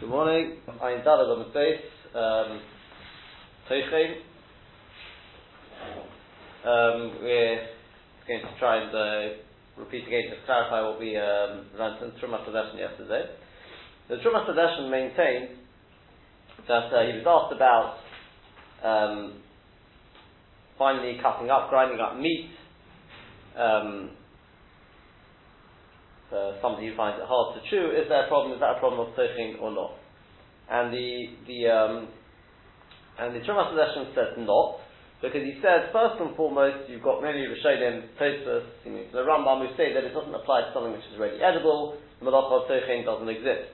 Good morning. I'm Dalad on the face. Um, um, we're going to try and uh, repeat again to clarify what we um, learned in Trumas yesterday. The Trumas maintained that uh, he was asked about um, finally cutting up, grinding up meat. Um, uh, somebody who finds it hard to chew, is there a problem? Is that a problem of soching or not? And the the um, and the Trumas says not, because he says first and foremost you've got many Rishonim, Tosfos, the Rambam who say that it doesn't apply to something which is already edible. Of soching doesn't exist.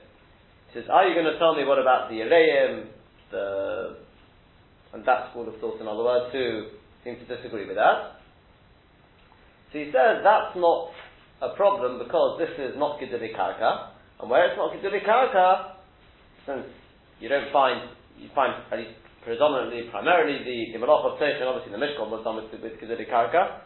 He says, are you going to tell me what about the Areim, the and that school of thought, in other words, who seem to disagree with that? So he says that's not a problem because this is not Geduli Karka, and where it's not Geduli Karka, since you don't find, you find at least predominantly, primarily the, the Malach of Teichin, obviously the Mishkan was done with, with Geduli Karka.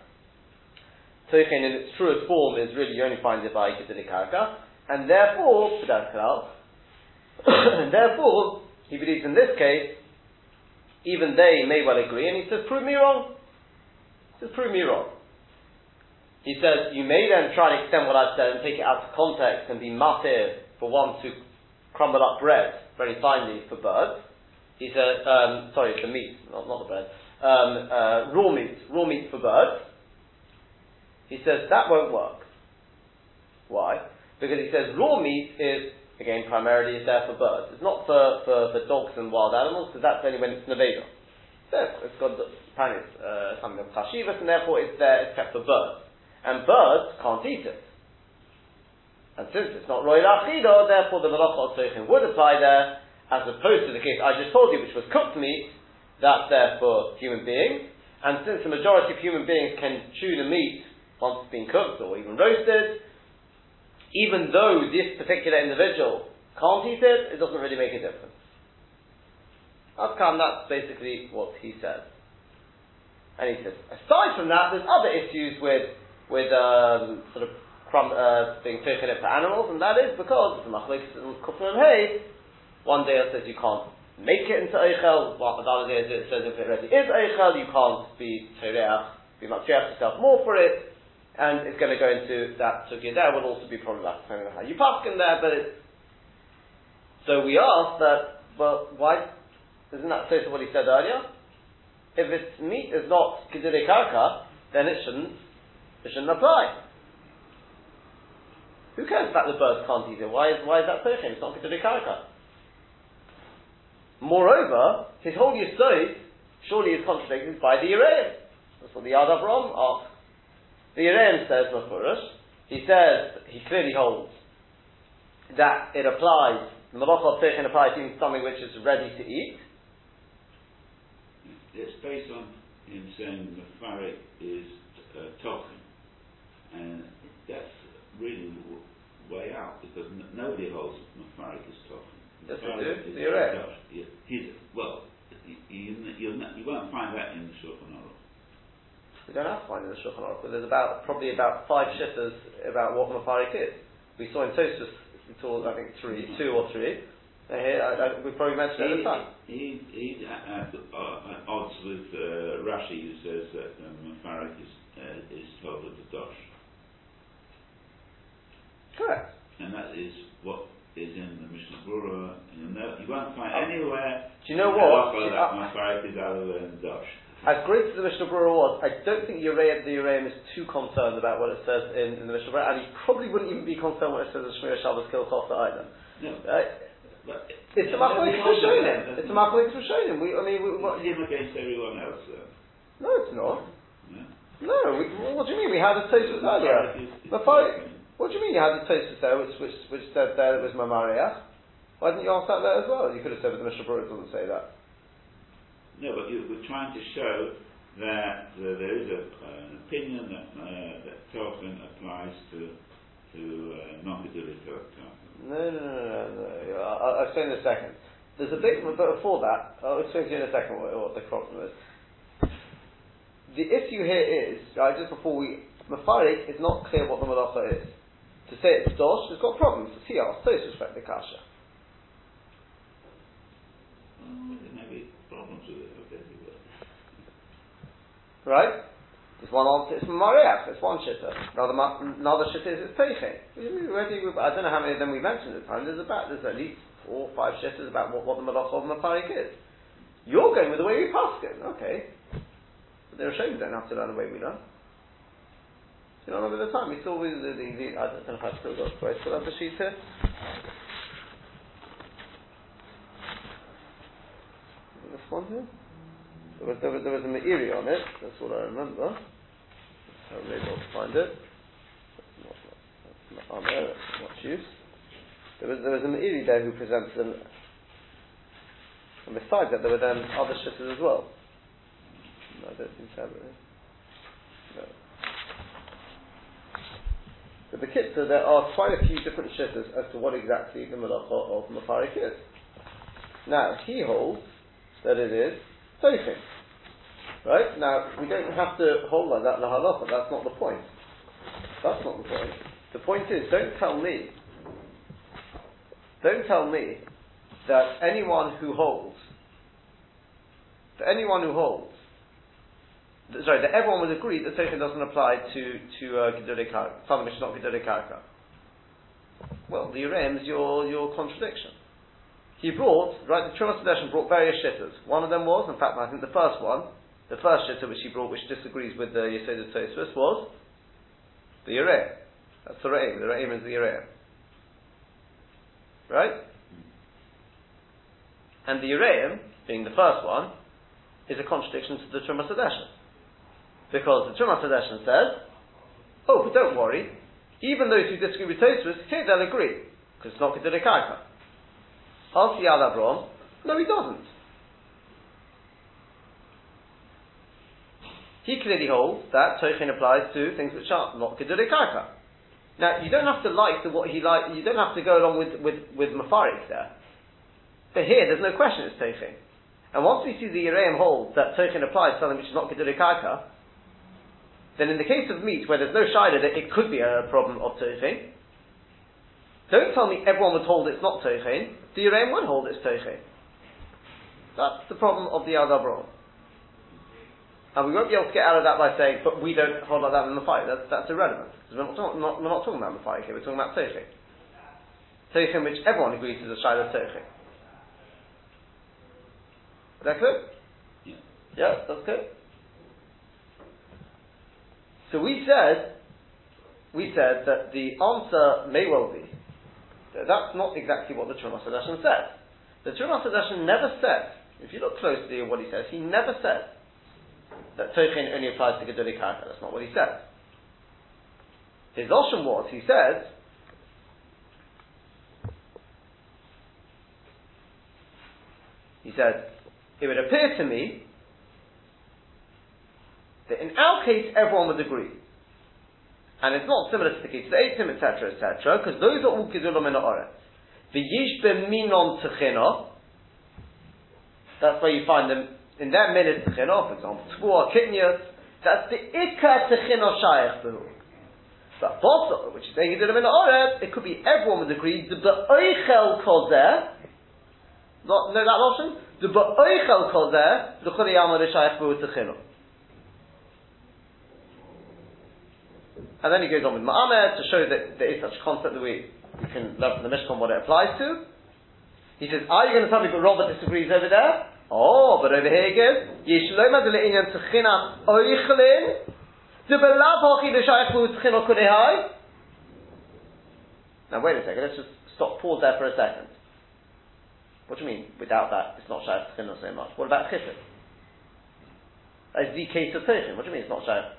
Teichin in its truest form is really, you only find it by Geduli Karka, and therefore, and therefore, he believes in this case, even they may well agree, and he says, prove me wrong. He says, prove me wrong. He says, you may then try and extend what I've said and take it out of context and be matir for one to crumble up bread very finely for birds. He said, um, sorry, for meat, not, not the bread, um, uh, raw meat, raw meat for birds. He says that won't work. Why? Because he says raw meat is, again, primarily is there for birds. It's not for, for, for dogs and wild animals, because that's only when it's neveda. So it's got apparently uh, something of tashivas, and therefore it's there, it's kept for birds and birds can't eat it. And since it's not royal achido, therefore the malacha of would apply there, as opposed to the case I just told you, which was cooked meat, that's there for human beings. And since the majority of human beings can chew the meat once it's been cooked or even roasted, even though this particular individual can't eat it, it doesn't really make a difference. Come, that's basically what he says. And he says, aside from that, there's other issues with with um, sort of uh, being taken for animals, and that is because the machlekes in Kufr Hay, one day it says you can't make it into Eichel, the other day it says if it already is Eichel, you can't be Tereach, be Matriach yourself more for it, and it's going to go into that Sugya there, will also be problematic depending on how you pass in there, but it's, so we ask that, well, why, isn't that close to what he said earlier? If its meat is not Kedire Karka, then it shouldn't it shouldn't apply. Who cares about the birds can't eat it? Why is, why is that so It's not considered karaka. Moreover, his whole yisod surely is contradicted by the Yereim. That's what the Yad Avram asks. The Yereim says, Mefurish, he says, he clearly holds that it applies, the Malach of Techin applies to something which is ready to eat. It's based on him saying the Farik is uh. And that's really the way out because n- nobody holds Mafarik is talking. Yes, they do. You're right. He's, well, you, you, you, won't find that in the Shulchan Aruch. We don't have to find it in the Shulchan Aruch, but there's about probably about five shitters about what Mafarik is. We saw in Tosfos, we saw I think 3 mm-hmm. two or three. Here, I, I, we probably mentioned it at the time. He, he's at, uh, odds with uh, Rashi, who says that um, Mafarik is, uh, is told of the Dosh. Correct. And that is what is in the Mishnah. You, know, you won't find oh. anywhere. Do you know what? You, uh, is other than Dosh. As great as the Mishnah Berurah was, I don't think Uraim, the Uraim is too concerned about what it says in, in the Mishnah Berurah, and he probably wouldn't even be concerned what it says in Shmiras Shabbos Kehilchasa either. No. Uh, but it's a Machlokes Rishonim. It's a Machlokes Rishonim. We, I mean, we, what, it's against everyone else. Though. No, it's not. No. No. We, what do you mean? We had a Tosfos earlier. The fight. What do you mean you had the Tosfos there, which, which, which said there it was Mamariach? Why didn't you ask that there as well? You could have said, but the Mishnah Berurah doesn't say that. No, but you, we're trying to show that uh, there is a, uh, an opinion that uh, that Tochin applies to to uh, non-Gedulik No, no, no, no, no. I'll, I'll explain in a second. There's a bit, but before that, I'll explain to you in a second what, what the problem is. The issue here is, right, just before we, Mafarik is not clear what the malacha is. To say it's dosh has got problems. See our Tosfos respect the kasha. Oh, there may be problems with it, okay. Right? There's one answer, it's Mariach, it's one shitta. Another, another shitta is it's Teiche. We already, I don't know how many of them we mentioned at the time, there's about, there's at least four or five shittas about what, what the Malach of Maparik is. You're going with the way we pass it, okay. But the Rishonim don't have to learn the way we learn. You know, remember the time saw with the, the, the I don't know if I've still got, do I still the here? This one here? There was, there was, there was a Meiri on it, that's what I remember. How I'm able to find it. That's not, that's not there, that's not use. There was, there was a Meiri there who presents them, and besides that there were then other shitters as well. No, I don't so. Really. No. But the Kitzur, there are quite a few different shitters as to what exactly the Malacha of Mafarik is. Now, he holds that it is Tochim. Right? Now, we don't have to hold like that the that's not the point. That's not the point. The point is, don't tell me, don't tell me that anyone who holds, that anyone who holds, sorry, that everyone would agree that Tochim doesn't apply to, to uh, Gedolei not Gedolei. Well, the Urim is your, your contradiction. He brought, right, the Trumas Sedeshin brought various shitters. One of them was, in fact, I think the first one, the first shitter which he brought, which disagrees with the of Tosfos, was the Ureim. That's the Re'im. The Re'im is the Ureim. Right? And the Ureim, being the first one, is a contradiction to the Trumas Sedeshin. Because the Trumas Sedeshin says, oh, but don't worry, even those who disagree with Tosfos, here they'll agree, because it's not Kedurei Karka. Ask the Yad Avram, no, he doesn't. He clearly holds that Tochin applies to things which are not Kedurei Karka. Now, you don't have to like the, what he like, you don't have to go along with, with, with Mafarik there. But here, there's no question it's Tochin. And once we see the Yereim hold that Tochin applies to something which is not Kedurei Karka, then in the case of meat, where there's no Shida, that it could be a problem of Tochin, don't tell me everyone would hold it's not Tochin, the Yereim would hold it's Tochin. That's the problem of the Al Dabron. And we won't be able to get out of that by saying, but we don't hold like that in the fight. That's, that's irrelevant. Because we're not, talk, not, we're not talking about the fight here, we're talking about Tochin. Tochin which everyone agrees is a Shiloh Tochin. Is that clear? Yeah. Yeah, that's good. So we said, we said that the answer may well be that that's not exactly what the Trumas Hadashin said. The Trumas Hadashin never said, if you look closely at what he says, he never said that Tochin only applies to Gedolei Karka. That's not what he said. His Osham was, he said, he said, it would appear to me that in our case everyone would agree. And it's not similar to the case of the Eitim, etc., etc., because those are all Gedulam in the. The Yish minon Techina, that's where you find them in their minute Techina, for example, Tvua, Kitnius, that's the Ikka Techina Shayach Behu. But Bosa, which is saying Gedulam in the Oretz, it could be everyone would agree, the Be'oichel Kozer, not, know that option? The Be'oichel Kozer, the Chuliyama Shayach Behu And then he goes on with Ma'amed to show that there is such a concept that we, we can learn from the Mishkan what it applies to. He says, are you going to tell me that Robert disagrees over there? Oh, but over here he goes, Yishloma de le'inyan oichlin, de de kunehai. Now wait a second, let's just stop, pause there for a second. What do you mean, without that, it's not shayach tchino so much? What about chitin? As the case of Tochin, what do you mean it's not shayach?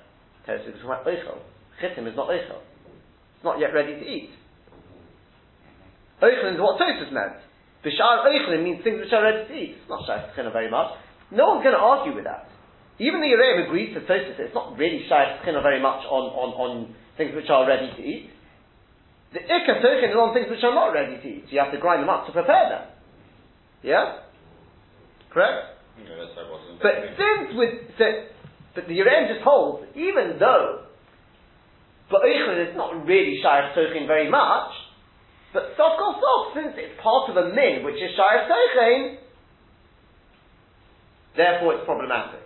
Tochin about oichel. Chitim is not oichel. It's not yet ready to eat. Oichlin is what Tosfos meant. Bishar oichlin means things which are ready to eat. It's not shaykh china very much. No one's going to argue with that. Even the Yereim agrees to Tosfos it's not really shaykh china very much on, on, on things which are ready to eat. The ikka is on things which are not ready to eat. You have to grind them up to prepare them. Yeah? Correct? Yeah, that's how it. But since with so, but the Yereim just holds, even though but Eichel is not really Shayach Tochin very much, but Sof Kol Sof, since it's part of a min, which is Shayach Tochin, Therefore, it's problematic.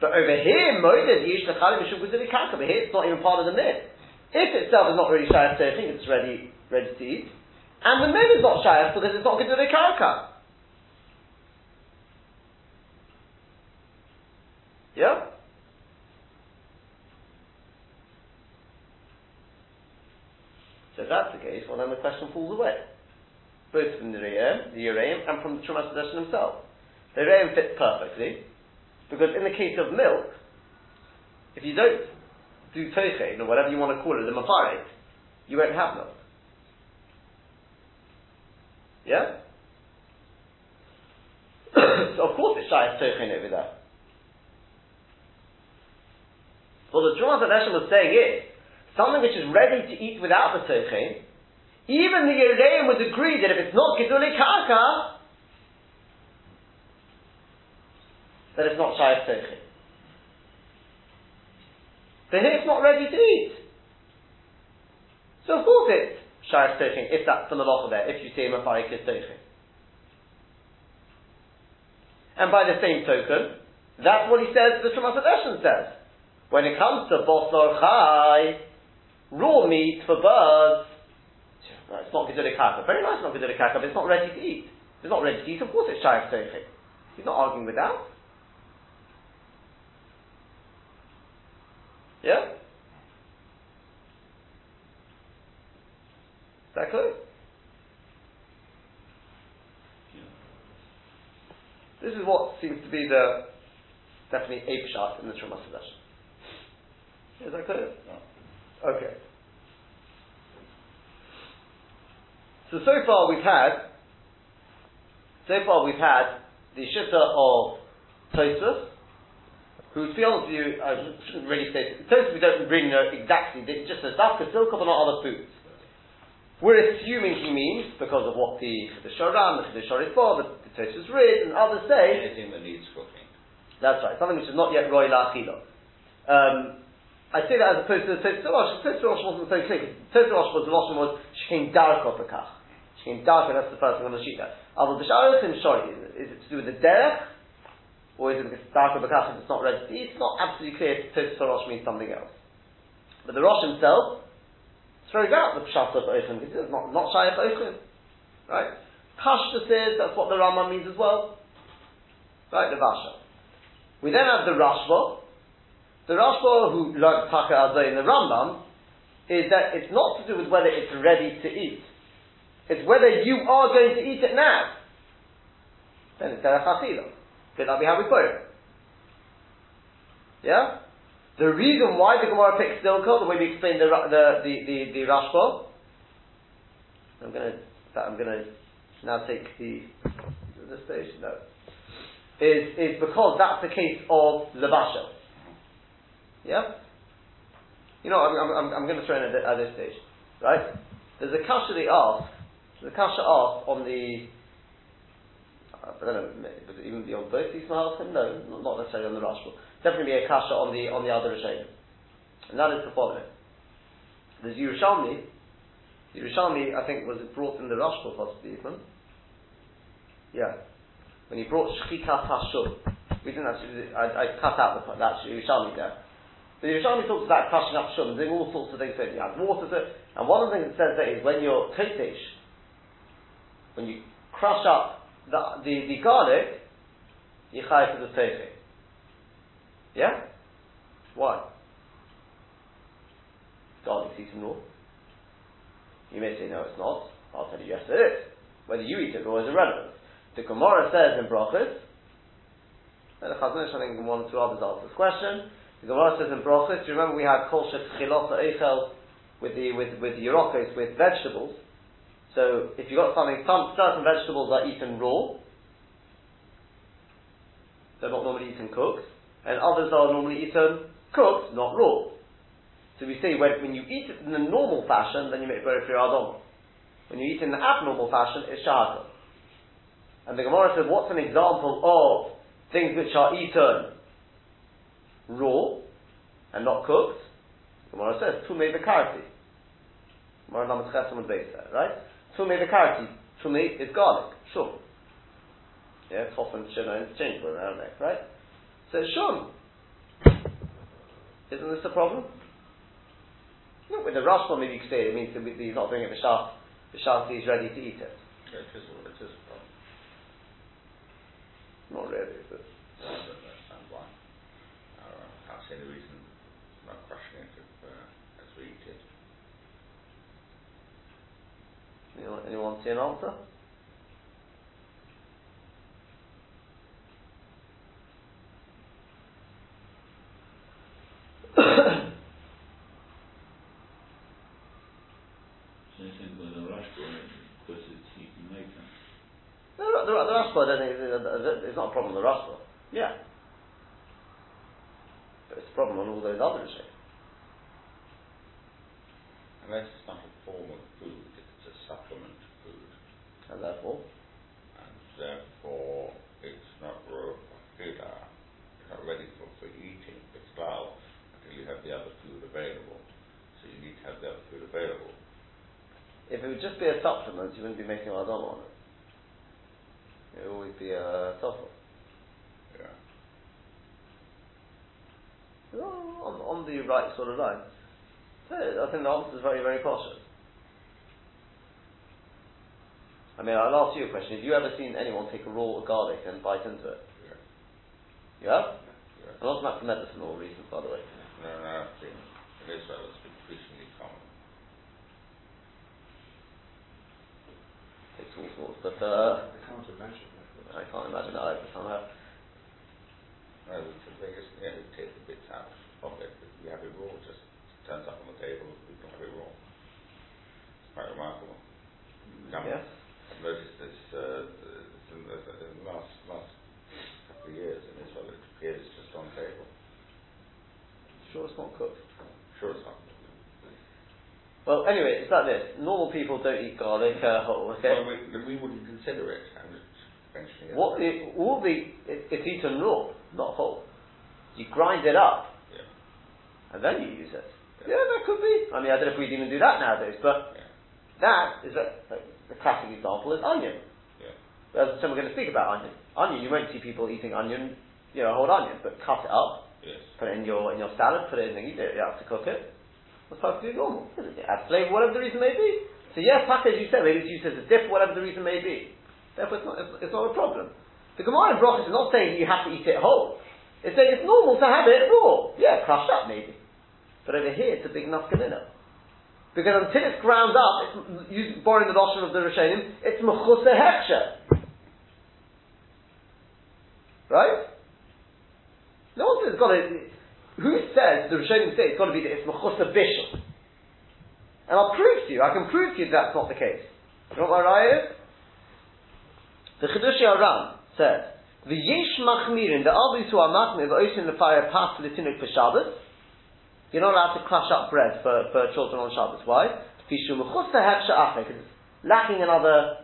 But over here, Moed Yish Lechalim Mishum Guzili Kaka. Over here, it's not even part of the Min. If itself is not really Shayach Teiching, it's ready, ready to eat. And the Min is not Shayach because it's not Guzili Kaka. Yeah? So if that's the case, well then the question falls away. Both from the Re'em, the Uraim, and from the Trumas himself. The Re'em fits perfectly, because in the case of milk, if you don't do tochein, or whatever you want to call it, the mafaret, you won't have milk. Yeah? so of course it's of tochein over there. Well, the Trumas Hashem was saying is, something which is ready to eat without the tochein, even the Yereim would agree that if it's not Gedule Karka, that it's not Shayach Teichim. So here it's not ready to eat. So of course it's Shayach Teichim, if that's the malacha there, if you see a is Teichim. And by the same token, that's what he says, the Shemata says. When it comes to Bosor Chai, raw meat for birds, it's not Gedule Kaka. Very nice, not Gedule Kaka, but it's not ready to eat. It's not ready to eat, of course it's Shayach Teichim. He's not arguing with that. Yeah? Is that clear? This is what seems to be the definitely ape shot in the Truma Is that clear? Okay. So so far we've had so far we've had the shitta of Tosfos, who feels you, I shouldn't really say, Tosfos we don't really know exactly, it just says Dafka Silka but not other foods. We're assuming he means, because of what the the Shoram, the Chiddush for, the, the Tosfos read, and others say. Anything that needs cooking. That's right, something which is not yet Roy Lachilo. Um, I say that as opposed to the Tosfos Rosh. Tosfos Rosh wasn't so clear. Tosfos Rosh was, the Rosh was Shekin Darko Bekach. Shekin Darko, that's the first thing on the sheet there. Although the Sharotim Shori, is it to do with the Derech? or is it because darker bekach it's not ready? It's not absolutely clear Tosfos Rosh means something else. But the Rosh himself throws out the pshat of Ochen. It's not, not shy of Ochen. Right? Pashta says that's what the Rama means as well. Right, the Vasha. We then have the Rashba. The Rashba who learned Taka Azay in the Rambam is that it's not to do with whether it's ready to eat. It's whether you are going to eat it now. Then it's Derech could that be how we put it? Yeah? The reason why the Gemara picks Dilko, the way we explain the the the the, the Rashba, I'm gonna I'm gonna now take the this stage no is is because that's the case of Labasha. Yeah. You know, I'm, I'm, I'm going to throw in at, this stage, right? There's a kasha they ask. The kasha asked on the I don't know, but even beyond both these Mahalchim? No, not necessarily on the Rashba. Definitely a kasha on the on the other Rishonim. And that is the following. There's Yerushalmi. Yerushalmi, I think, was brought in the Rashba possibly even. Yeah. When he brought Shchikat Hashur. We didn't actually, I, I cut out the, that Yerushalmi there. The Yerushalmi talks about crushing up shum and doing all sorts of things. So you have water to, it. and one of the things it says there is when you're kotesh, when you crush up the, the, the garlic, yichai for the teiche. Yeah? Why? Garlic eaten. You may say, no, it's not. I'll tell you, yes, it is. Whether you eat it or is irrelevant. The Gemara says in Brachas, and the Chazon Ish, I think one or two others asked this question. The Gemara says in Brachas, do you remember we had kol shech chilot eichel with the, with, with the Yerokos, with vegetables? So if you've got something, some certain vegetables are eaten raw, they're not normally eaten cooked, and others are normally eaten cooked, not raw. So we say when, when you eat it in the normal fashion, then you make very clear adom. When you eat it in the abnormal fashion, it's shahaka. And the Gemara said, what's an example of things which are eaten raw and not cooked? The Gemara says, tume bekarti. Gemara number right? Tume the karti. Tume is garlic, sure. Yeah, chof and shana interchangeable, aren't they? Right? So shum. Isn't this a problem? No, with the Rashba, maybe you could say it means that he's not doing it b'shas, b'shas he's ready to eat it. Yeah, it is, it is a problem. Not really, but I don't understand why. I don't know, I can't see any reason not crushing it if, uh, as we eat it. Anyone, anyone see an answer? So you think with a rush because it's. The, the, the Rashba, I don't think, it's, not a problem with the Rashba. Yeah. But it's a problem on all those other issues. Unless it's not a form of food, it's a supplement food, And therefore, and therefore it's not rohila, it's not ready for, for eating, it's lal, until you have the other food available. So you need to have the other food available. if it would just be a supplement, you wouldn't be making Adama on it. It would always be a supplement. Yeah. on, on the right sort of line. So I think the answer is very, very cautious. I mean, I'll ask you a question. Have you ever seen anyone take a raw garlic and bite into it? Yeah. You have? Yeah. And not for medicinal reasons, by the way. No, no, I think in Israel it's increasingly common. It's all sorts, but uh, I can't imagine that. I can't imagine it either somehow. No, the the biggest, you know, you take the bits out of it, but you have it raw, it just turns up on the table, people have it raw. It's quite remarkable. Come, Yes? Noticed this, uh, in, the, in the last, last couple of years in Israel, it appears just on the table. Sure, it's not cooked. Sure it's not. Well, anyway, it's like this. Normal people don't eat garlic uh, whole, okay? Well, we, we wouldn't consider it, and it's eventually. What it, all the it, it's eaten raw, not whole. You grind it up, Yeah. and then you use it. Yeah, that could be. I mean, I don't know if we'd even do that nowadays, but Yeah. that is a, like, the classic example is onion. Yeah. As so we're going to speak about onion. Onion, you won't see people eating onion, you know, whole onion, but cut it up, Yes. put it in your in your salad, put it in the you have to cook it. That's perfectly normal. It adds flavour, whatever the reason may be. So yes, pack as you said, maybe it's used as a dip, whatever the reason may be. Therefore, it's not, it's, it's not a problem. The Gemara in Brachas is not saying you have to eat it whole. It's saying it's normal to have it raw. Yeah, crushed up maybe. But over here, it's a big nafkamina. Because until it's ground up, it's, borrowing the notion of the Rishonim, it's mechusa heksha. Right? No one says it's got to, who says, the Rishonim say it's got to be that it's mechusa bishul? And I'll prove to you, I can prove to you that's not the case. You know what my raya is? The Chidushi Aram says, the yesh machmirin, the albis who are machmir, ocean the fire pass the tinuk for Shabbos. You're not allowed to crush up bread for, for children on Shabbos. Why? Because it's lacking another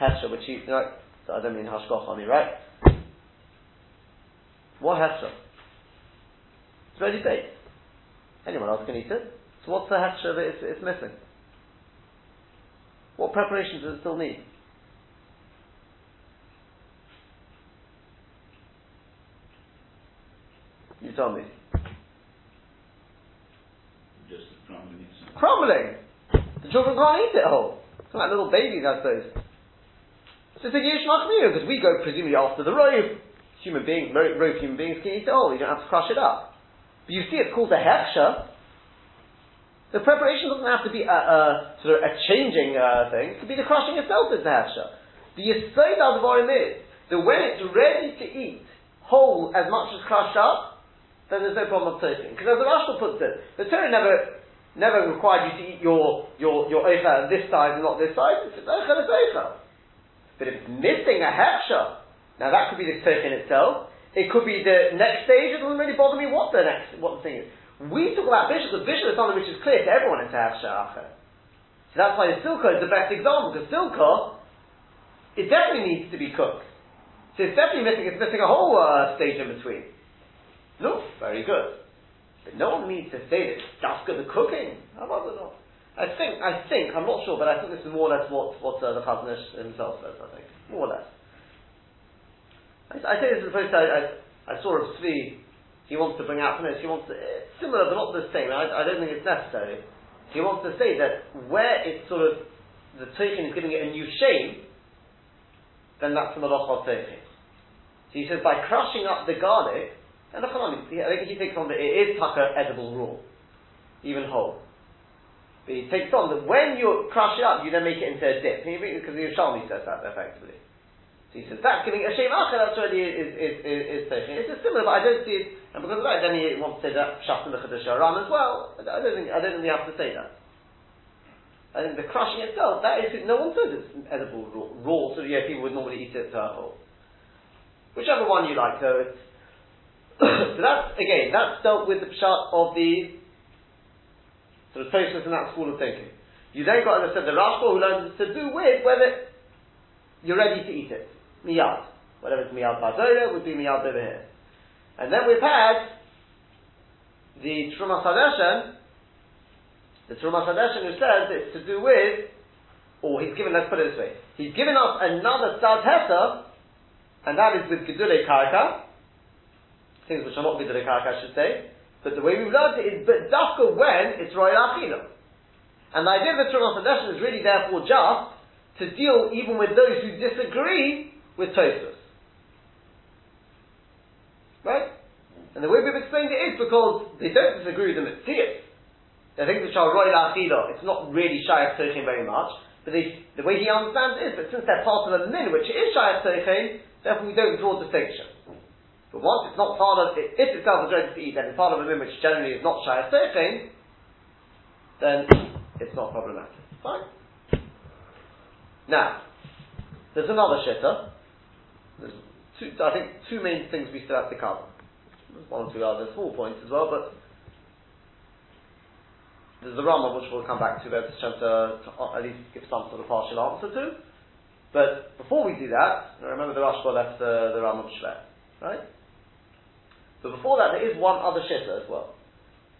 hefsha, which you, right? So I don't mean hashkoch on me, right? What hefsha? It's ready baked. Anyone else can eat it. So what's the hefsha that it's, it's missing? What preparations does it still need? You tell me. Just the crumbling The children can't eat it whole. It's like little babies, I suppose. So it's a Yish Machmir, because we go presumably after the robe. Human beings, robe human beings can eat it whole, you don't have to crush it up. But you see it's called the Heksha. The preparation doesn't have to be a, a sort of a changing uh, thing. It could be the crushing itself is the Heksha. The Yisod Advarim is that when it's ready to eat whole as much as crushed up, then there's no problem of toasting. Because as the Rashba puts it, the Torah never never required you to eat your your your oicha this size and not this size. It's oicha is oicha. But if it's missing a hefsha, now that could be the token itself. It could be the next stage. It doesn't really bother me what the next what the thing is. We talk about bishul. The bishul is something which is clear to everyone. It's a acher. So that's why the silka is the best example because silka it definitely needs to be cooked. So it's definitely missing. It's missing a whole uh, stage in between. No, very good. But no one needs to say that it's at cooking. How about it not? I think, I think, I'm not sure, but I think this is more or less what, what uh, the Chazon Ish himself says, I think. More or less. I say this as opposed to, I, I, I saw a Tzvi, he wants to bring out from this, he wants to, it's similar but not the same, I, I don't think it's necessary. He wants to say that where it's sort of, the Teichin is giving it a new shame, then that's the Malach of Teichin. So he says by crushing up the garlic, and look on, I think he takes on that it is tucker edible raw, even whole. But he takes on that when you crush it up, you then make it into a dip. Because the Yerushalmi says that effectively. So he says that's giving a shame acher. That's already is is is, is It's similar, but I don't see it. And because of that, then he wants to say that shafta lechadosh as well. I don't think I don't think you have to say that. I think the crushing itself, that is, no one says it's edible raw, raw so yeah, people would normally eat it whole. Whichever one you like, though, it's, so that's, again, that's dealt with the pshat of the sort of Tosfos in that school of thinking. You then got, as I said, the Rashba who learns to do with whether you're ready to eat it. Miyad. Whatever it's miyad bazora would be miyad over here. And then we've had the Truma Sadeshan, the Terumas Hadeshin who says it's to do with, or he's given, let's put it this way, he's given us another Tzad Hesa, and that is with Gedule Karka, things which are not Karka, I should say, but the way we've learned it is, but Dafka when it's Royal Achila. And the idea of the Terumas Hadeshin is really therefore just to deal even with those who disagree with Tosfos. Right? And the way we've explained it is because they don't disagree with the Mitzvah. They think which are roy la'achila, it's not really shayach toichin very much, but they, the way he understands it is that since they're part of a min, which is shayach toichin, therefore we don't draw distinction. It's not part of, if itself is ready to eat, and it's part of a min which generally is not shayach toichin, then it's not problematic. Fine. Now, there's another shitta. There's two, I think two main things we still have to cover. There's one or two other small points as well, but there's the Rama, which we'll come back to, but uh, to, to at least give some sort of partial answer to. But before we do that, remember the Rashba left the, the Rama Shvet, right? But before that, there is one other shitta as well.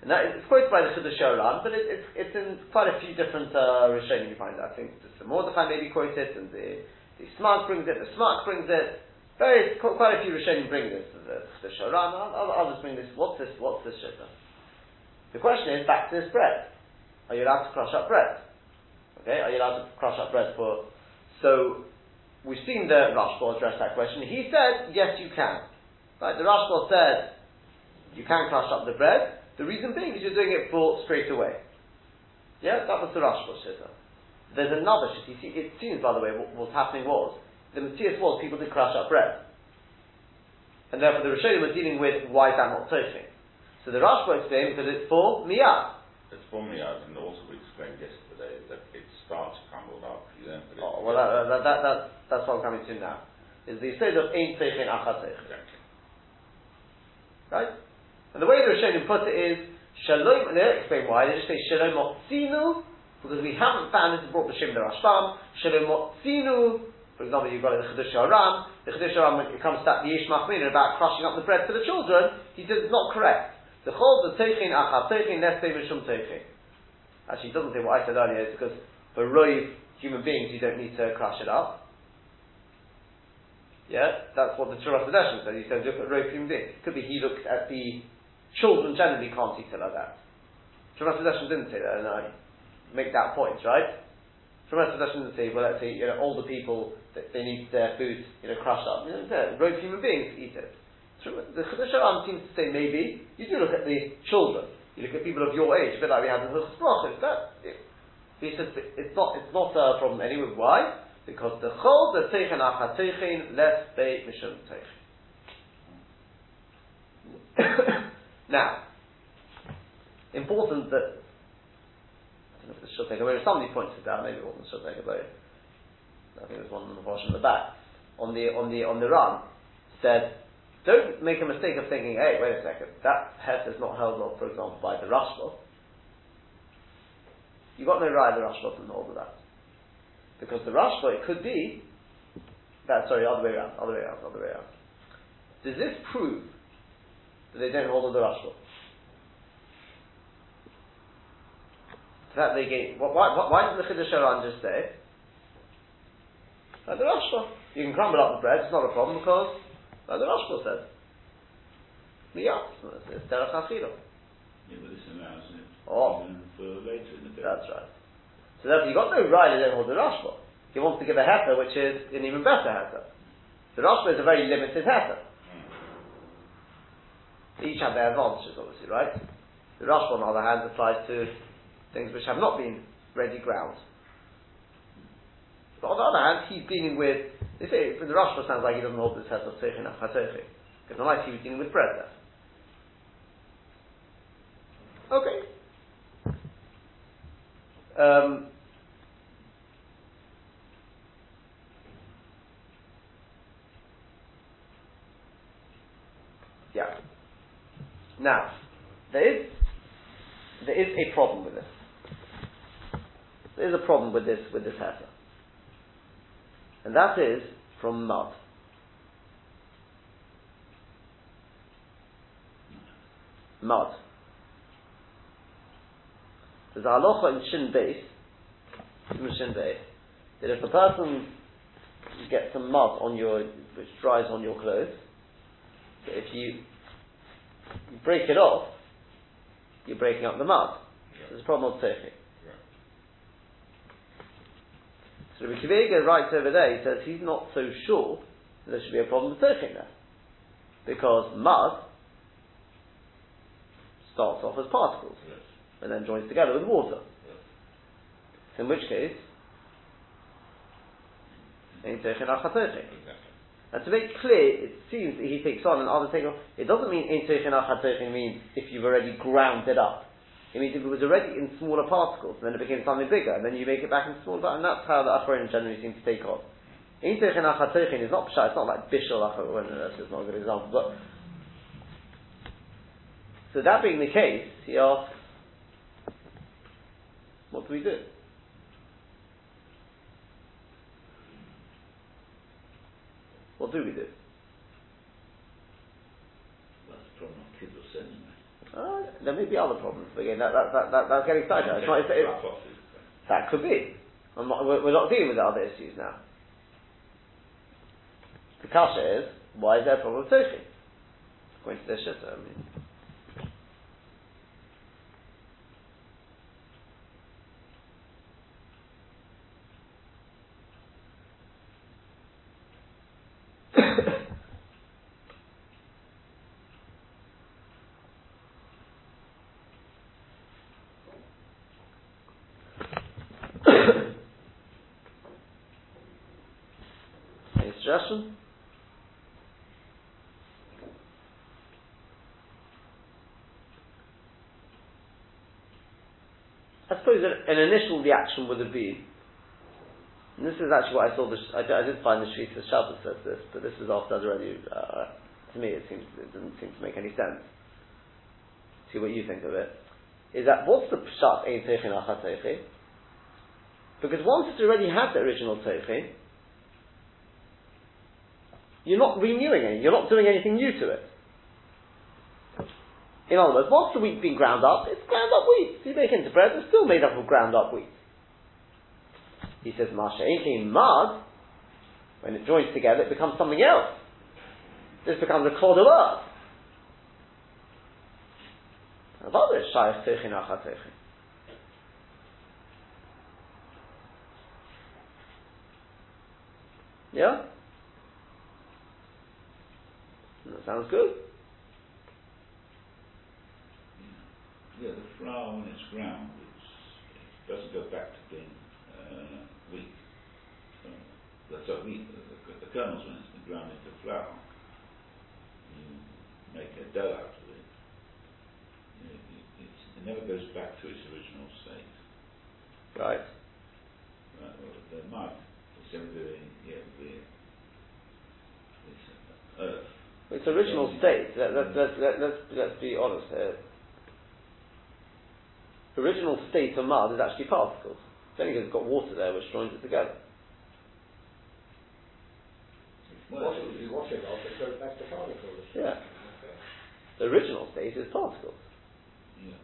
And that is, it's quoted by the Chiddush Yoran, but it, it's, it's in quite a few different uh, Rishonim you find I think the Mordechai maybe quotes it, and the, the Smart brings it, the Smart brings it. Various, quite a few Rishonim bring this. The Chiddush Yoran, others bring this. What's this? What's this shitta? The question is back to this bread. Are you allowed to crush up bread? Okay, are you allowed to crush up bread for? So we've seen the Rashba address that question. He said, yes, you can. Right, the Rashba said you can crush up the bread. The reason being is you're doing it for straight away. Yeah, that was the Rashba shitta. There's another shitta. You see, it seems, by the way, what, was happening was the Matthias was people did crush up bread, and therefore the Rishonim were dealing with why is that not toasting. So the Rashba explained because it's for miyah. It's for miyah, and also we explained yesterday that it starts crumbled up. You put it. Oh, well, that, that, that, that, that's what I'm coming to now. Is the state of ein teichin achatech. Exactly. Right? And the way the Rishonim put it is shalom. They don't explain why. They just say shalom otzinu because we haven't found this is brought b'shem the Rashbam. Shalom otzinu for example, you've got the Chiddush Haram. The Chiddush Haram, when it comes to the Yish Machmin about crushing up the bread for the children, he says it's not correct. The Chol, the Teichin, Achal Teichin, Neste Mishum Teichin. Actually, he doesn't say what I said earlier, it's because for Roiv, human beings, you don't need to crush it up. Yeah, that's what the Torah Sedeshin says. He says, look at beings. It could be he looked at the children generally can't eat it like that. Torah Sedeshin didn't say that, and I make that point, right? Torah Sedeshin didn't say, well, let's say, you know, older people they need their food, you know, crushed up. You know, roast human beings eat it. The Chiddush Haram seems to say maybe you do look at the children. You look at people of your age, a bit like we have in Hilchos Brachos. That he says it's not it's not uh, a problem anyway. Why? Because the chol the teichen achat teichen less be mishum teichen. Now, important that I don't know if this should take. Somebody points it out. Maybe it wasn't take away. I think there's one on the portion at the back, on the on the on the run, said, don't make a mistake of thinking, hey, wait a second, that head is not held on, for example, by the Rashba. You've got no right the Rashba doesn't hold of that. Because the Rashba, it could be, that, sorry, other way around, other way around, other way around. Does this prove that they don't hold of the Rashba? That they gave, why, why, why did the Chiddush just say, like the Rashba. You can crumble up the bread, it's not a problem because Like the Rashba says. Miyat, it's Derech. Yeah, but this allows it Oh. for later in the day. That's right. So therefore you've got no right to hold the Rashba. He wants to give a heter which is an even better heter. The Rashba is a very limited heter. They each have their advantages, obviously, right? The Rashba, on the other hand, applies to things which have not been ready ground. But on the other hand, he's dealing with, they say, the Rashba sounds like he doesn't hold this heter of Tzeichin Achatochi. Because unless he was dealing with bread there. Okay. Um, yeah. Now, there is there is a problem with this. There is a problem with this with this heter, and that is from mud. Mud. There's a halacha in Shin Beis, in Shin Beis, that if a person gets some mud on your, which dries on your clothes, that if you break it off, you're breaking up the mud. So there's a problem of Tzechi. So Rabbi Kivega writes over there, he says he's not so sure that there should be a problem with Tzechi there. Because mud starts off as particles Yes. and then joins together with water. Yes. In which case, Nachatochi. Exactly. And to make clear, it seems that he takes on others take on, it doesn't mean Ein Tzechi Nachatochi means if you've already ground it up. It means if it was already in smaller particles, then it became something bigger, and then you make it back in smaller particles, and that's how the Acharon generally seem to take on. Ein Tzechi Nachatochi is not pshat, it's not like Bishul Acharon, well, that's just not a good example, but so that being the case, he asks, what do we do? What do we do? That's the problem of anyway. Uh, there may be other problems, but again, that, that, that, that, that's getting sidetracked. It's not, it's, it, Drop off is- that could be. I'm not, we're, we're not dealing with the other issues now. The kasha is, why is there a problem with Toshi? According to their shitta, I mean. Any I suppose an, initial reaction would have been, and this is actually what I saw. The, I, did- find the of Shabbos says this, but this is after I'd already. Uh, to me, it seems it doesn't seem to make any sense. See what you think of it. Is that what's the pshat ein teichin achat? Because once it's already had the original teichin, you're not renewing anything. You're not doing anything new to it. In other words, once the wheat's been ground up, it's ground up wheat. So you make it into bread, it's still made up of ground up wheat. He says, Masha, ain't mud, when it joins together, it becomes something else. This becomes a clod of earth. Yeah? That sounds good. Yeah, the flour when it's ground, it's, it doesn't go back to being uh, wheat. So, that's what wheat, the, the, the kernels when it's been ground into flour, you make a dough out of it. You know, it, it never goes back to its original state. Right. Right, well, the mud, it's everything, yeah, the, it's earth. Its original state, let, let, let, let, let's, let's be honest here. The original state of mud is actually particles. It's only because it's got water there which joins it together. Well, Wash it, if you wash it off, it goes back to particles. Yeah. Okay. The original state is particles. Yeah.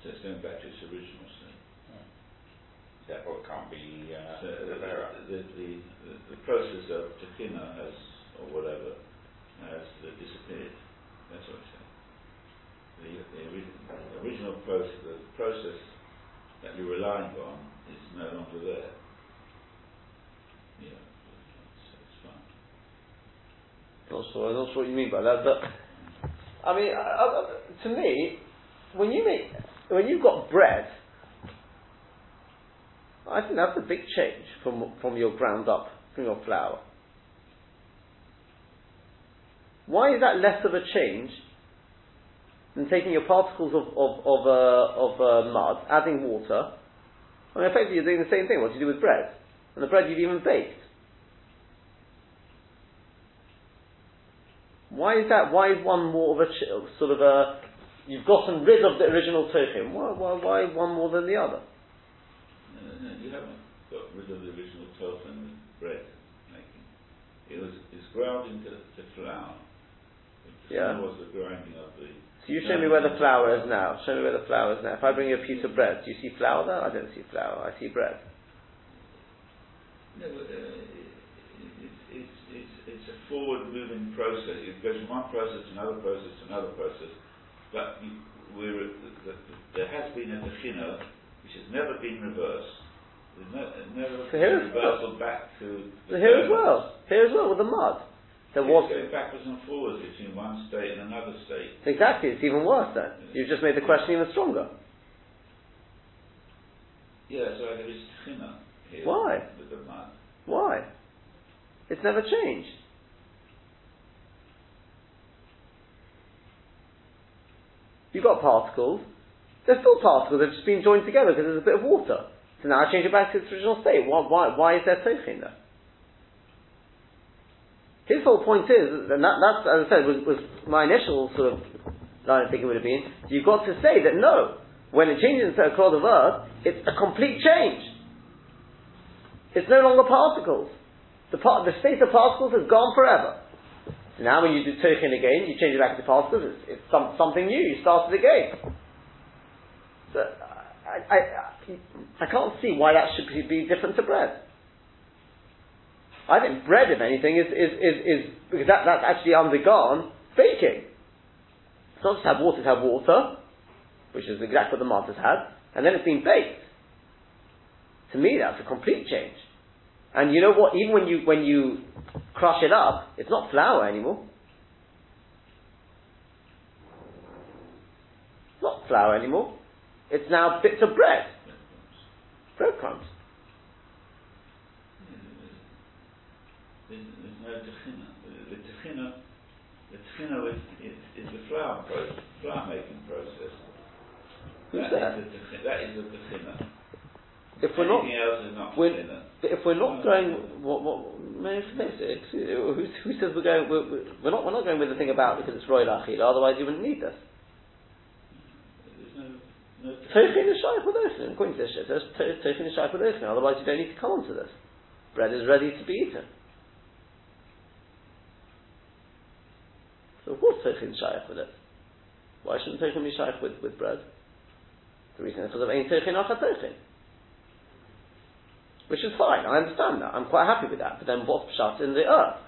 So it's going back to its original state. Therefore, it can't be uh, So the, the the, process of Tekina has, or whatever, has disappeared. That's what I'm saying. The, the, the original process, the process that you're relying on is no longer there. Yeah, it's, it's fine. I'm not sure what you mean by that, but I mean, I, I, to me, when you make, when you've got bread, I think that's a big change from from your ground up, from your flour. Why is that less of a change than taking your particles of of of, uh, of uh, mud, adding water? I mean, effectively, you're doing the same thing. What do you do with bread, and the bread you've even baked. Why is that? Why is one more of a ch- sort of a? You've gotten rid of the original tochim. Why, why, why one more than the other? No, haven't got rid of the original tofu and bread making. It was it's ground into to flour. The Yeah. flour was the grinding of the. So you show me where the flour is now. Show me where the flour is now. If I bring you a piece of bread, do you see flour there? I don't see flour. I see bread. No, but, uh, it's, it's, it's, it's a forward-moving process. It goes from one process to another process to another process. But you, we're, the, the, there has been a tachina which has never been reversed. There's no, never So here as well. back to. So here as well. Here as well with the mud. There It's was going backwards and forwards between one state and another state. exactly. It's even worse then. You've just made the question even stronger. Yeah, so there is tachina here. Why? With the mud. Why? It's never changed. You've got particles. They're still particles. They've just been joined together because there's a bit of water. So now I change it back to its original state. Why, why, why is there tochin there? His whole point is, and that, that's, as I said, was, was my initial sort of line of thinking would have been, you've got to say that no, when it changes into a clod of earth, it's a complete change. It's no longer particles. The, par- the state of particles has gone forever. So now when you do tochin again, you change it back to particles, it's, it's some, something new, you start it again. So, I, I, I, can't see why that should be, be different to bread. I think bread, if anything, is, is, is, is because that, that's actually undergone baking. It's not just have water, it's have water, which is exactly what the martyrs had, and then it's been baked. To me, that's a complete change. And you know what? Even when you when you crush it up, it's not flour anymore. It's not flour anymore. It's now bits of bread, breadcrumbs. There's, there's no. The, the tachina, the tachina is, is, is the flour process, flour making process. Who's That that? is the tachina. That is the tachina. If we're not, Anything not we're- tachina. if we're not going, what what? May I say it? Who, who says we're going? We're, we're not. We're not going with the thing about because it's royal achil. Otherwise, you wouldn't need this. Tochin is shaykh with. According to this shit, tochin is shaykh oichnin. Otherwise, you don't need to come onto this. Bread is ready to be eaten. So, tochin is shaykh with it. Why shouldn't tochin be shaykh with, with bread? The reason is because of ein tochin achat tochin. Which is fine, I understand that. I'm quite happy with that. But then what's shut in the earth?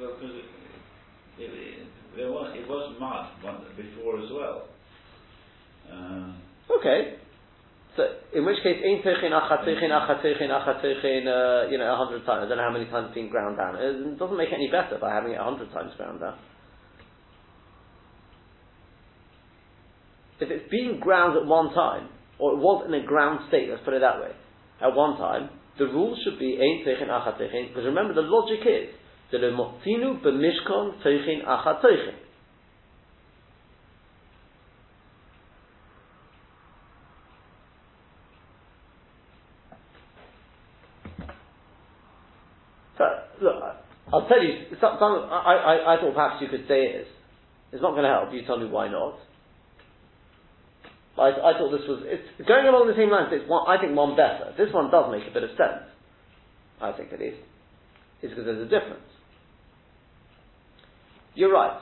Well, there was, it was mud one, before as well. Uh, Okay. So, in which case, ein tochin achat tochin achat tochin achat tochin, uh, you know, a hundred times. I don't know how many times it's been ground down. It doesn't make it any better by having it a hundred times ground down. If it's been ground at one time, or it was in a ground state, let's put it that way, at one time, the rule should be ein tochin achat tochin, because remember the logic is, the motzinu b'mishkon tochin achat tochin. So, look, I'll tell you, some, some, I, I, I thought perhaps you could say it is. It's not going to help. You tell me why not. I, I thought this was, it's going along the same lines, it's one, I think one better. This one does make a bit of sense. I think it is. It's because there's a difference. You're right.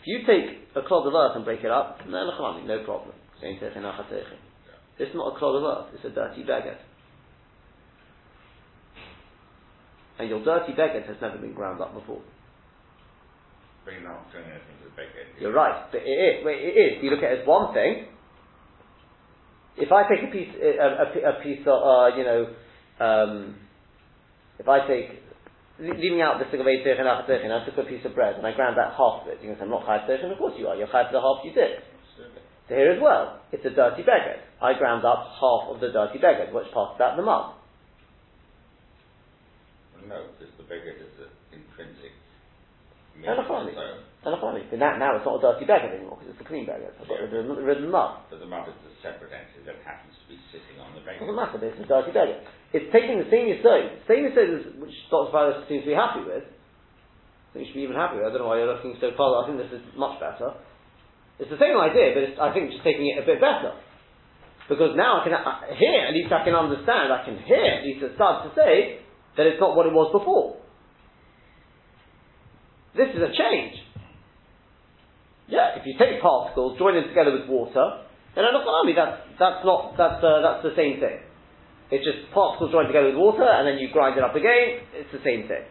If you take a clod of earth and break it up, no, no problem. It's not a clod of earth, it's a dirty beged. and your dirty beged has never been ground up before. You're not doing anything to the beged. You're right, but it is. It is. You look at it as one thing. If I take a piece, a, a, a piece of, uh, you know, um, if I take, leaving out the sigavei and I took a piece of bread and I ground out half of it, you can say, I'm not chayav and of course you are, you're chayav the half you did. So here as well, it's a dirty beged. I ground up half of the dirty beged. Which part of that? The mud. No, because the beged is intrinsic. Elefani. Elefani. But now, now it's not a dirty beged anymore because it's a clean beged. I've got rid of the mud. But the mud is a separate entity that happens to be sitting on the beged. Doesn't matter, it's a dirty beged. It's taking the same Yisod, same Yisod which Dr. Virus seems to be happy with. I think you should be even happier. I don't know why you're looking so far. I think this is much better. It's the same idea, but I think just taking it a bit better. Because now I can uh, hear, at least I can understand, I can hear, at least it starts to say that it's not what it was before. This is a change. Yeah, if you take particles, join them together with water, then that's, that's not, that's, uh, that's the same thing. It's just particles joined together with water, and then you grind it up again. It's the same thing.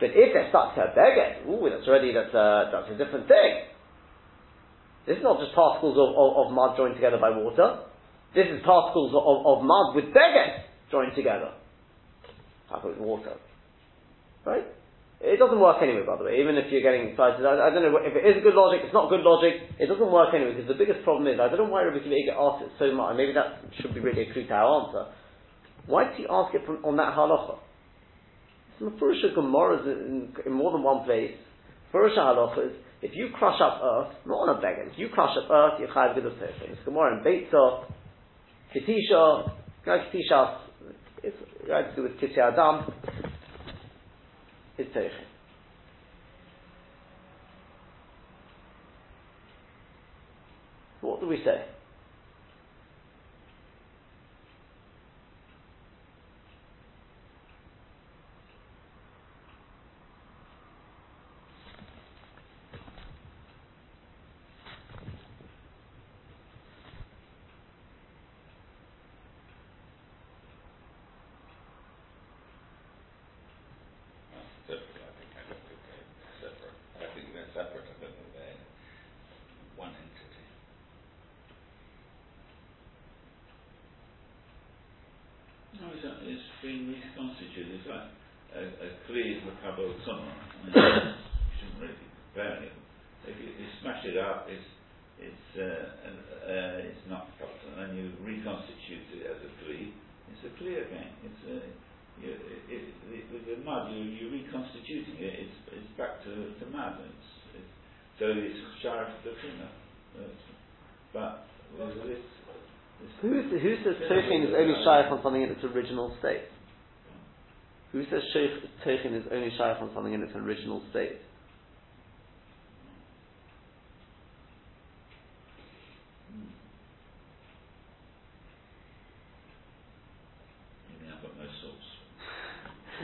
But if they're stuck to a beged, ooh, that's already that's a, that's a different thing. This is not just particles of, of, of mud joined together by water. This is particles of, of mud with beged joined together. How with water, right? It doesn't work anyway, by the way. Even if you're getting excited, I, I, don't know if it is good logic. It's not good logic. It doesn't work anyway because the biggest problem is I don't know why Rabbi Akiva asked it so much. Maybe that should be really a our answer. Why did he ask it from, on that halacha? Some Furusha Gemaras in, more than one place. Furusha halachas, if you crush up earth, not on a beged, if you crush up earth, you're chayav good It's Gemara in Beitzah, Ketisha, Ketisha, it's got to do with Kitya Adam, it's Teichin. What do we say? Who says Tochin is only shaykh on something in its original state? Who says Tochin is only shaykh on something in its original state?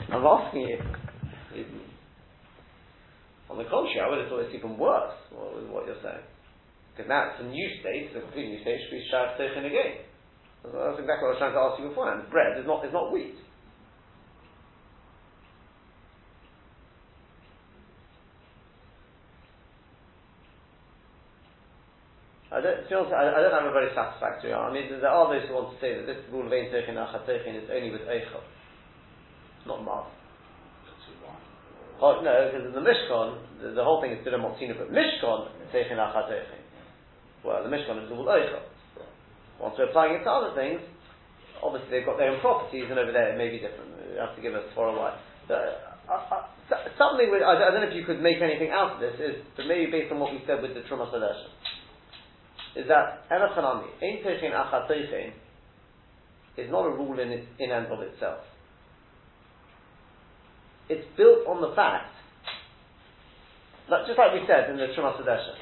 I'm asking you. On the contrary, I would have thought it's even worse, what, what you're saying. Because now it's a new state, it's a complete new state, should be Shah again. That's exactly what I was trying to ask you beforehand. Bread is not, is not wheat. I don't, honest, I, I, don't have a very satisfactory answer. I mean, there are those who want to say that this rule of Ein Tochin Achatochin is only with Eichel, not Mav. Oh, no, because in the Mishkan, the, the whole thing is Bidam Motzina, but Mishkan, Tochin Achatochin. Well, the Mishkan is all Eichel. Once we're applying it to other things, obviously they've got their own properties, and over there it may be different. You have to give us for a while. So, uh, uh, something with, I, I, don't know if you could make anything out of this, is but maybe based on what we said with the Truma Sadesha, is that Erachanami, Ein Teichin Achat is not a rule in, it, in and of itself. It's built on the fact, that just like we said in the Truma Sadesha,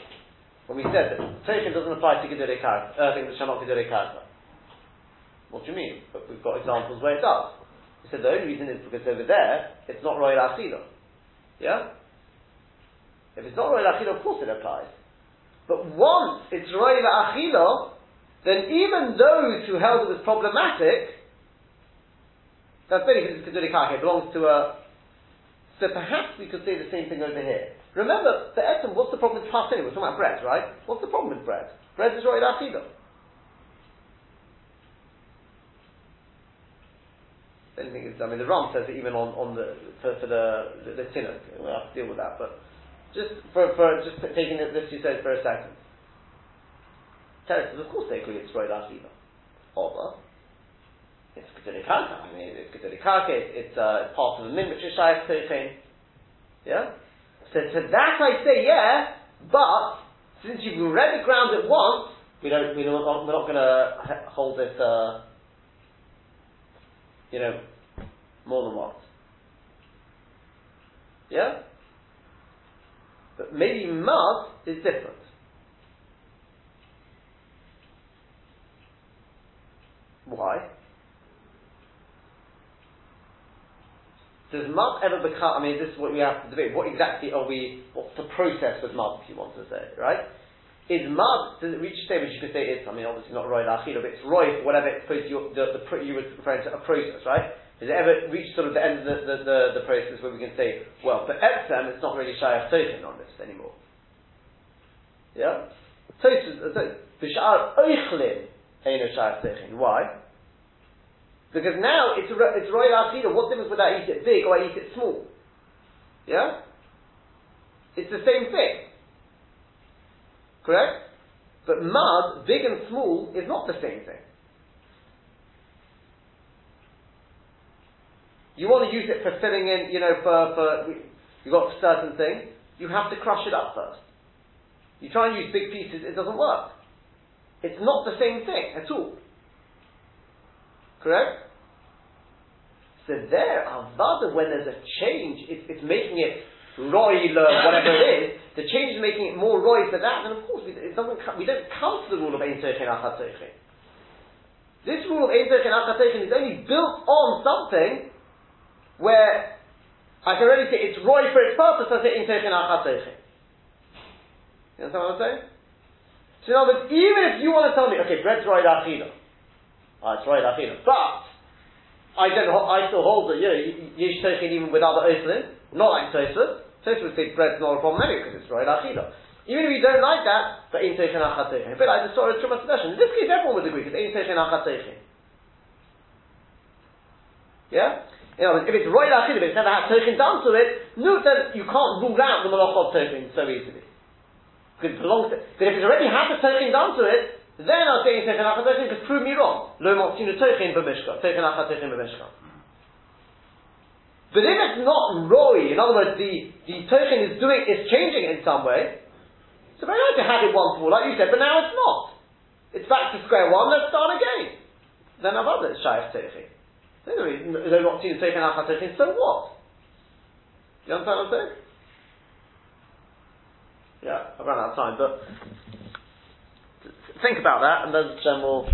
when we said that Teichin doesn't apply to Gedurei Karka, uh, things which are not Karka. What do you mean? But we've got examples where it does. We said the only reason is because over there, it's not Royal Achila. Yeah? If it's not Royal Achila, of course it applies. But once it's Royal Achila, then even those who held it was problematic, that's because it's Keduri it belongs to a, So perhaps we could say the same thing over here. Remember, the essence, what's the problem with Pasini? We're talking about bread, right? What's the problem with bread? Bread is right. The only thing is, I mean, the Ram says it even on, on the, for, for the, the, the tinner. We'll have to deal with that, but just for, for just taking this you said for a second. Teres of course they agree it's right Achila. Although, it's Karka. I mean, it's Karka, it's, it's, uh, part of the is Shayach Teichin. Yeah? So to that I say, yeah, but since you've read the ground at once, we don't, we don't we're not going to hold it, uh, you know, more than once. Yeah? But maybe mud is different. Why? Does mud ever become, I mean, this is what we have to debate. What exactly are we, what's the process with mud, if you want to say, right? Is mud, does it reach a stage which you could say it's, I mean, obviously not roy achila, but it's roy for whatever it's supposed you, the, the, you were referring to a process, right? Does it ever reach sort of the end of the, the, the, the process where we can say, well, for Epsom, it's not really Shayach Tochin on this anymore. Yeah? Tosis, Bishar Oichlin, Eino Shayach Tochin. Why? Because now it's it's royal achida. What difference would I eat it big or I eat it small? Yeah, it's the same thing. Correct? But mud, big and small, is not the same thing. You want to use it for filling in, you know, for, for you got certain thing, you have to crush it up first. You try and use big pieces, it doesn't work. It's not the same thing at all. Correct? So there, avada, when there's a change, it's, it's making it roy, whatever it is. The change is making it more roy for that. Then of course, we, it doesn't. We don't come to the rule of ein teichin This rule of ein teichin is only built on something where I can already say it's roy for its purpose. I say ein teichin You understand what I'm saying? So in other words, even if you want to tell me, okay, bread's roy achila, Ah, it's right, Achina. But I don't. I still hold that you know Yish Tochin even with other Oslin, not like Tosfos. Tosfos would say bread's not a problem anyway because it's right Achina. Even if you don't like that, but Ein Tochin Achatochin. But I just saw a Trumas suggestion. In this case, everyone would agree because Ein Tochin Achatochin. Yeah. You know, if it's right Achina, but it's never had Tochin done to it, no, then you can't rule out the Malach of Tochin so easily. Because it belongs to, but if it's already had the Tochin done to it, then I'll say Techen Achatechin because prove me wrong. Lo Motzinu Tochin b'Mishkan. Techen Achatechin b'Mishkan. But if it's not Roy, in other words, the, the Tochin is doing, is changing in some way, so very nice to have it once more, like you said, but now it's not. It's back to square one, let's start again. Then I've other Shayach Tochin. Lo Motzinu Tochin Achatechin, so what? You understand what I'm saying? Yeah, I've run out of time, but think about that, and then we'll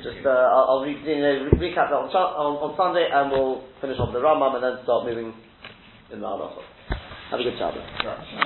just uh, I'll, I'll re- you know, re- recap that on, on, on Sunday, and we'll finish off the Rambam, and then start moving in the Halacha. Have a good Shabbat.